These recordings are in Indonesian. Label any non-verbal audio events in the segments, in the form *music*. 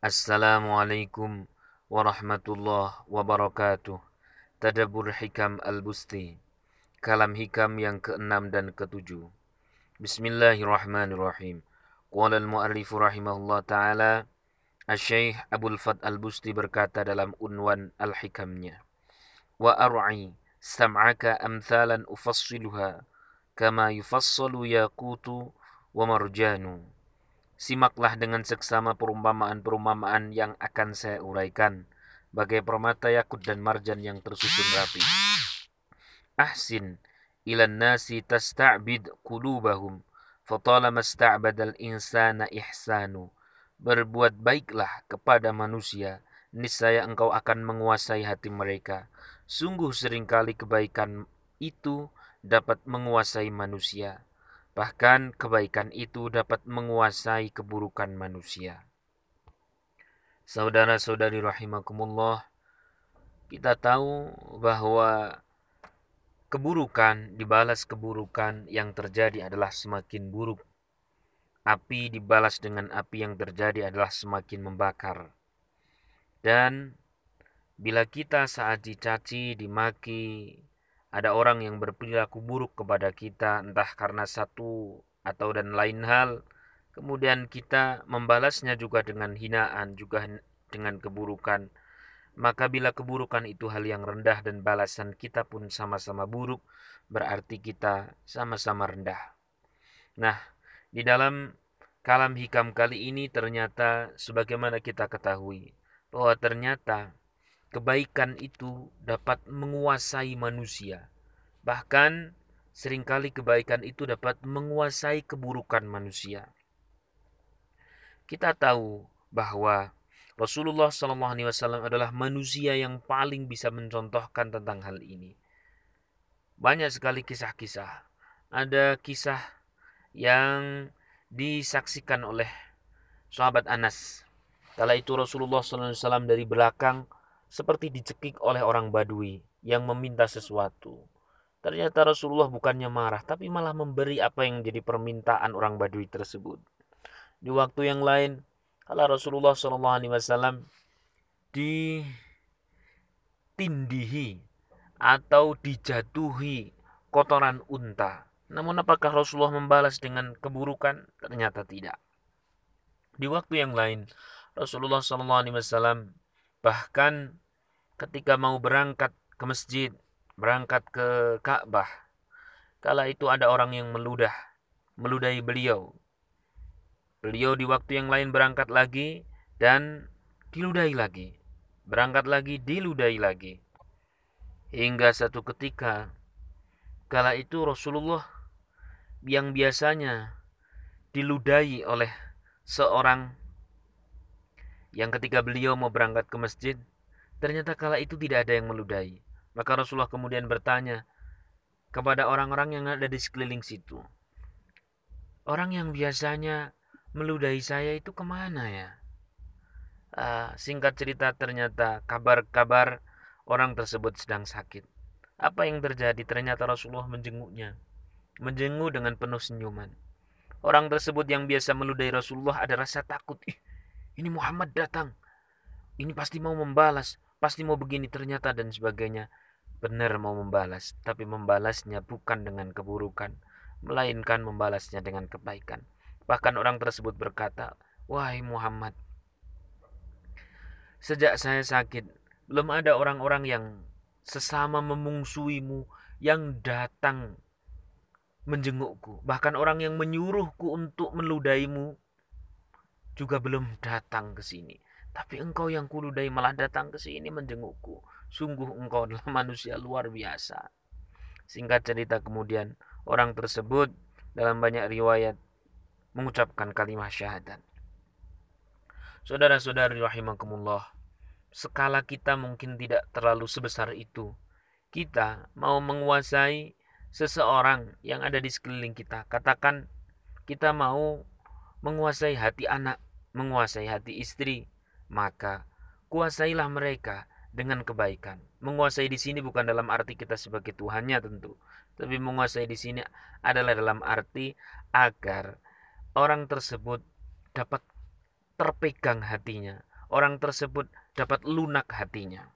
Assalamualaikum warahmatullahi wabarakatuh. Tadabur Hikam Al-Busti. Kalam hikam yang keenam dan ketujuh. Bismillahirrahmanirrahim. Qala al-mu'allifu rahimahullah ta'ala. Asy-Syaikh Abdul Fat Al-Busti berkata dalam unwan al-hikamnya. Sam'aka amthalan ufassiluha kama yufassalu yaqutu wa marjanu Simaklah dengan seksama perumpamaan-perumpamaan yang akan saya uraikan, bagai permata yakut dan marjan yang tersusun rapi. Ahsin ilan nasi tasta'bid qulubahum fatalama sta'badal insana ihsanu. Berbuat baiklah kepada manusia, niscaya engkau akan menguasai hati mereka. Sungguh sering kali kebaikan itu dapat menguasai manusia. Bahkan kebaikan itu dapat menguasai keburukan manusia. Saudara-saudari rahimakumullah, kita tahu bahwa keburukan dibalas keburukan yang terjadi adalah semakin buruk. Api dibalas dengan api yang terjadi adalah semakin membakar. Dan bila kita saat dicaci, dimaki, ada orang yang berperilaku buruk kepada kita entah karena satu atau dan lain hal. Kemudian kita membalasnya juga dengan hinaan juga dengan keburukan. Maka bila keburukan itu hal yang rendah dan balasan kita pun sama-sama buruk berarti kita sama-sama rendah. Nah di dalam kalam hikam kali ini ternyata sebagaimana kita ketahui bahwa ternyata kebaikan itu dapat menguasai manusia. Bahkan sering kali kebaikan itu dapat menguasai keburukan manusia. Kita tahu bahwa Rasulullah SAW adalah manusia yang paling bisa mencontohkan tentang hal ini. Banyak sekali kisah-kisah. Ada kisah yang disaksikan oleh sahabat Anas. Kala itu Rasulullah SAW dari belakang seperti dicekik oleh orang Badui yang meminta sesuatu. Ternyata Rasulullah bukannya marah, tapi malah memberi apa yang jadi permintaan orang Badui tersebut. Di waktu yang lain, kalau Rasulullah SAW ditindihi atau dijatuhi kotoran unta. Namun apakah Rasulullah membalas dengan keburukan? Ternyata tidak. Di waktu yang lain, Rasulullah SAW bahkan ketika mau berangkat ke masjid, berangkat ke Ka'bah, kala itu ada orang yang meludah, meludahi beliau. Beliau di waktu yang lain berangkat lagi dan diludahi lagi. Berangkat lagi, diludahi lagi. Hingga satu ketika, kala itu Rasulullah yang biasanya diludahi oleh seorang yang ketika beliau mau berangkat ke masjid, Ternyata kala itu tidak ada yang meludahi. Maka Rasulullah kemudian bertanya kepada orang-orang yang ada di sekeliling situ. Orang yang biasanya meludahi saya itu ke mana ya? Uh, singkat cerita ternyata kabar-kabar orang tersebut sedang sakit. Apa yang terjadi? Ternyata Rasulullah menjenguknya. Menjenguk dengan penuh senyuman. Orang tersebut yang biasa meludahi Rasulullah ada rasa takut. Ini Muhammad datang. Ini pasti mau membalas pasti mau begini ternyata dan sebagainya. Benar mau membalas tapi membalasnya bukan dengan keburukan melainkan membalasnya dengan kebaikan. Bahkan orang tersebut berkata wahai Muhammad sejak saya sakit belum ada orang-orang yang sesama memungsuimu yang datang menjengukku. Bahkan orang yang menyuruhku untuk meludaimu juga belum datang ke sini tapi engkau yang kuludai malah datang ke sini menjengukku. Sungguh engkau adalah *laughs* manusia luar biasa. Singkat cerita kemudian orang tersebut dalam banyak riwayat mengucapkan kalimat syahadat. Saudara-saudari rahimakumullah, skala kita mungkin tidak terlalu sebesar itu. Kita mau menguasai seseorang yang ada di sekeliling kita. Katakan kita mau menguasai hati anak, menguasai hati istri, maka kuasailah mereka dengan kebaikan. Menguasai di sini bukan dalam arti kita sebagai Tuhannya tentu, tapi menguasai di sini adalah dalam arti agar orang tersebut dapat terpegang hatinya, orang tersebut dapat lunak hatinya.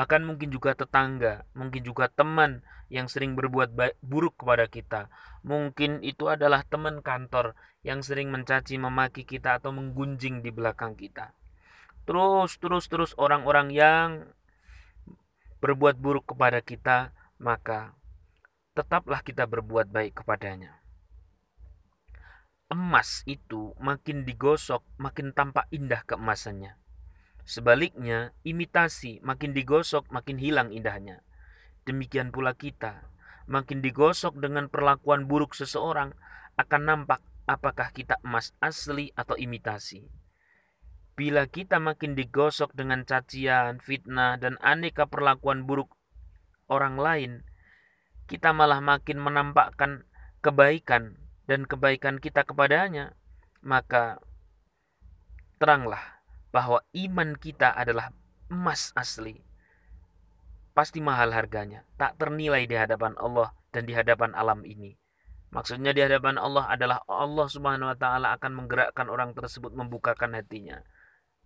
Bahkan mungkin juga tetangga, mungkin juga teman yang sering berbuat baik, buruk kepada kita. Mungkin itu adalah teman kantor yang sering mencaci memaki kita atau menggunjing di belakang kita. Terus, terus, terus orang-orang yang berbuat buruk kepada kita, maka tetaplah kita berbuat baik kepadanya. Emas itu makin digosok, makin tampak indah keemasannya. Sebaliknya, imitasi makin digosok, makin hilang indahnya. Demikian pula kita, makin digosok dengan perlakuan buruk seseorang, akan nampak apakah kita emas asli atau imitasi. Bila kita makin digosok dengan cacian, fitnah, dan aneka perlakuan buruk orang lain, kita malah makin menampakkan kebaikan dan kebaikan kita kepadanya, maka teranglah bahwa iman kita adalah emas asli pasti mahal harganya, tak ternilai di hadapan Allah dan di hadapan alam ini. Maksudnya di hadapan Allah adalah Allah Subhanahu wa taala akan menggerakkan orang tersebut membukakan hatinya.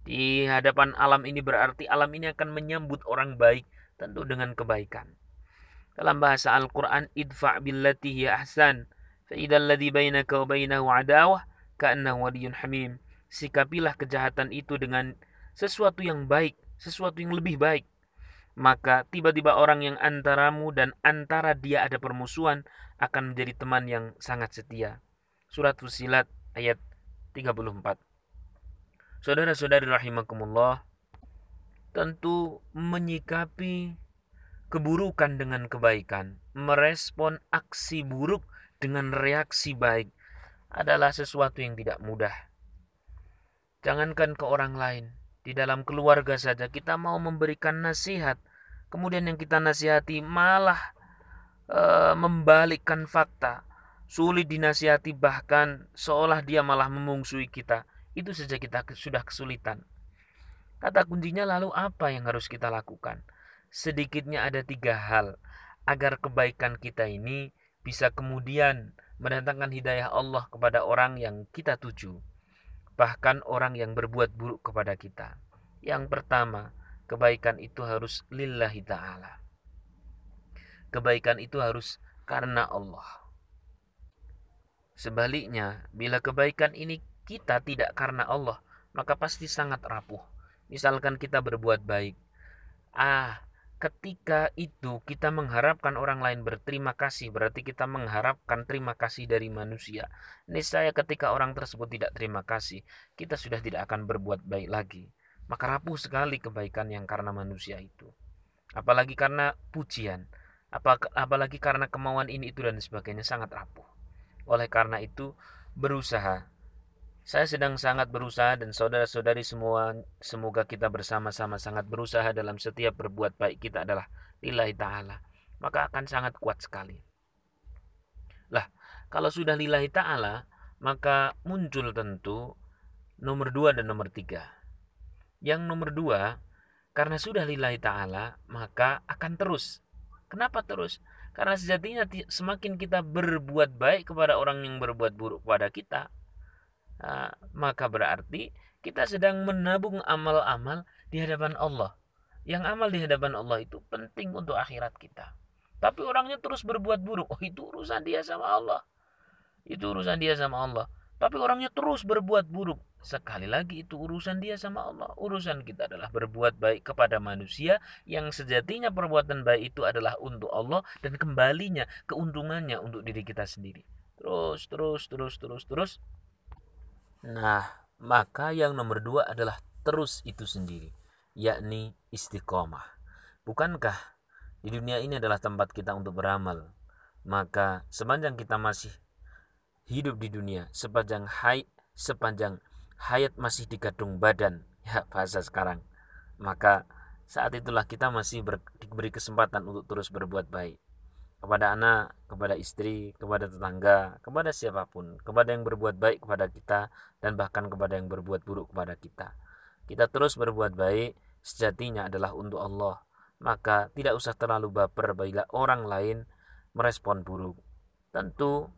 Di hadapan alam ini berarti alam ini akan menyambut orang baik tentu dengan kebaikan. Dalam bahasa Al-Qur'an idfa' billati hiya ahsan fa idzal ladzi bainaka wa bainahu adawah ka'annahu waliyyun hamim. Sikapilah kejahatan itu dengan sesuatu yang baik, sesuatu yang lebih baik maka tiba-tiba orang yang antaramu dan antara dia ada permusuhan akan menjadi teman yang sangat setia. Surat Fusilat ayat 34. Saudara-saudari rahimakumullah, tentu menyikapi keburukan dengan kebaikan, merespon aksi buruk dengan reaksi baik adalah sesuatu yang tidak mudah. Jangankan ke orang lain, di dalam keluarga saja kita mau memberikan nasihat, kemudian yang kita nasihati malah e, membalikkan fakta, sulit dinasihati bahkan seolah dia malah memungsui kita. Itu saja kita sudah kesulitan. Kata kuncinya lalu apa yang harus kita lakukan? Sedikitnya ada tiga hal agar kebaikan kita ini bisa kemudian mendatangkan hidayah Allah kepada orang yang kita tuju bahkan orang yang berbuat buruk kepada kita. Yang pertama, kebaikan itu harus lillahi ta'ala. Kebaikan itu harus karena Allah. Sebaliknya, bila kebaikan ini kita tidak karena Allah, maka pasti sangat rapuh. Misalkan kita berbuat baik. Ah, ketika itu kita mengharapkan orang lain berterima kasih, berarti kita mengharapkan terima kasih dari manusia. Niscaya ketika orang tersebut tidak terima kasih, kita sudah tidak akan berbuat baik lagi. Maka rapuh sekali kebaikan yang karena manusia itu. Apalagi karena pujian, apalagi karena kemauan ini itu dan sebagainya sangat rapuh. Oleh karena itu, berusaha saya sedang sangat berusaha dan saudara-saudari semua semoga kita bersama-sama sangat berusaha dalam setiap berbuat baik kita adalah lillahi ta'ala. Maka akan sangat kuat sekali. Lah, kalau sudah lillahi ta'ala, maka muncul tentu nomor dua dan nomor tiga. Yang nomor dua, karena sudah lillahi ta'ala, maka akan terus. Kenapa terus? Karena sejatinya semakin kita berbuat baik kepada orang yang berbuat buruk kepada kita, maka berarti kita sedang menabung amal-amal di hadapan Allah. Yang amal di hadapan Allah itu penting untuk akhirat kita. Tapi orangnya terus berbuat buruk. Oh itu urusan dia sama Allah. Itu urusan dia sama Allah. Tapi orangnya terus berbuat buruk. Sekali lagi itu urusan dia sama Allah. Urusan kita adalah berbuat baik kepada manusia yang sejatinya perbuatan baik itu adalah untuk Allah dan kembalinya keuntungannya untuk diri kita sendiri. Terus, terus, terus, terus, terus Nah, maka yang nomor dua adalah terus itu sendiri, yakni istiqomah. Bukankah di dunia ini adalah tempat kita untuk beramal? Maka sepanjang kita masih hidup di dunia, sepanjang hayat, sepanjang hayat masih digadung badan, ya bahasa sekarang, maka saat itulah kita masih ber, diberi kesempatan untuk terus berbuat baik kepada anak, kepada istri, kepada tetangga, kepada siapa pun, kepada yang berbuat baik kepada kita, dan bahkan kepada yang berbuat buruk kepada kita. Kita terus berbuat baik, sejatinya adalah untuk Allah. Maka tidak usah terlalu baper bila orang lain merespon buruk. Tentu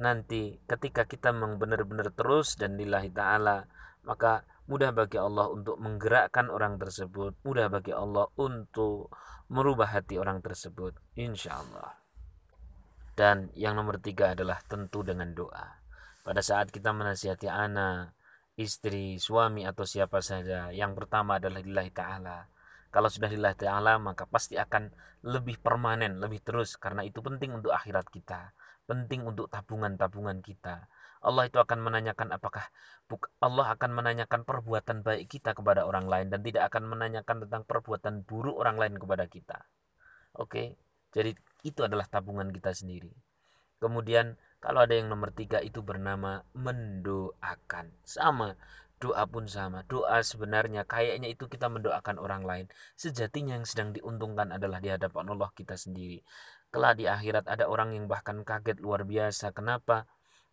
nanti ketika kita benar-benar terus dan lillahi ta'ala, maka mudah bagi Allah untuk menggerakkan orang tersebut, mudah bagi Allah untuk merubah hati orang tersebut, insya Allah. Dan yang nomor tiga adalah tentu dengan doa. Pada saat kita menasihati anak, istri, suami atau siapa saja, yang pertama adalah lillahi ta'ala. Kalau sudah lillahi ta'ala maka pasti akan lebih permanen, lebih terus karena itu penting untuk akhirat kita, penting untuk tabungan-tabungan kita. Allah itu akan menanyakan apakah Allah akan menanyakan perbuatan baik kita kepada orang lain dan tidak akan menanyakan tentang perbuatan buruk orang lain kepada kita. Oke, jadi itu adalah tabungan kita sendiri. Kemudian kalau ada yang nomor tiga itu bernama mendoakan. Sama, doa pun sama. Doa sebenarnya kayaknya itu kita mendoakan orang lain. Sejatinya yang sedang diuntungkan adalah di hadapan Allah kita sendiri. Kelak di akhirat ada orang yang bahkan kaget luar biasa. Kenapa?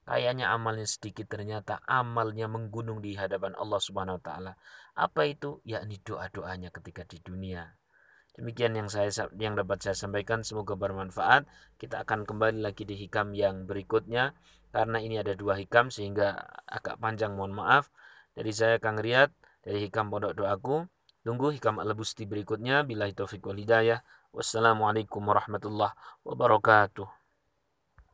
Kayaknya amalnya sedikit ternyata amalnya menggunung di hadapan Allah Subhanahu wa taala. Apa itu? Yakni doa-doanya ketika di dunia. Demikian yang saya yang dapat saya sampaikan semoga bermanfaat. Kita akan kembali lagi di hikam yang berikutnya karena ini ada dua hikam sehingga agak panjang mohon maaf. Dari saya Kang Riyad dari hikam pondok doaku. Tunggu hikam al-busti berikutnya. Bila taufiq wal hidayah. Wassalamualaikum warahmatullahi wabarakatuh.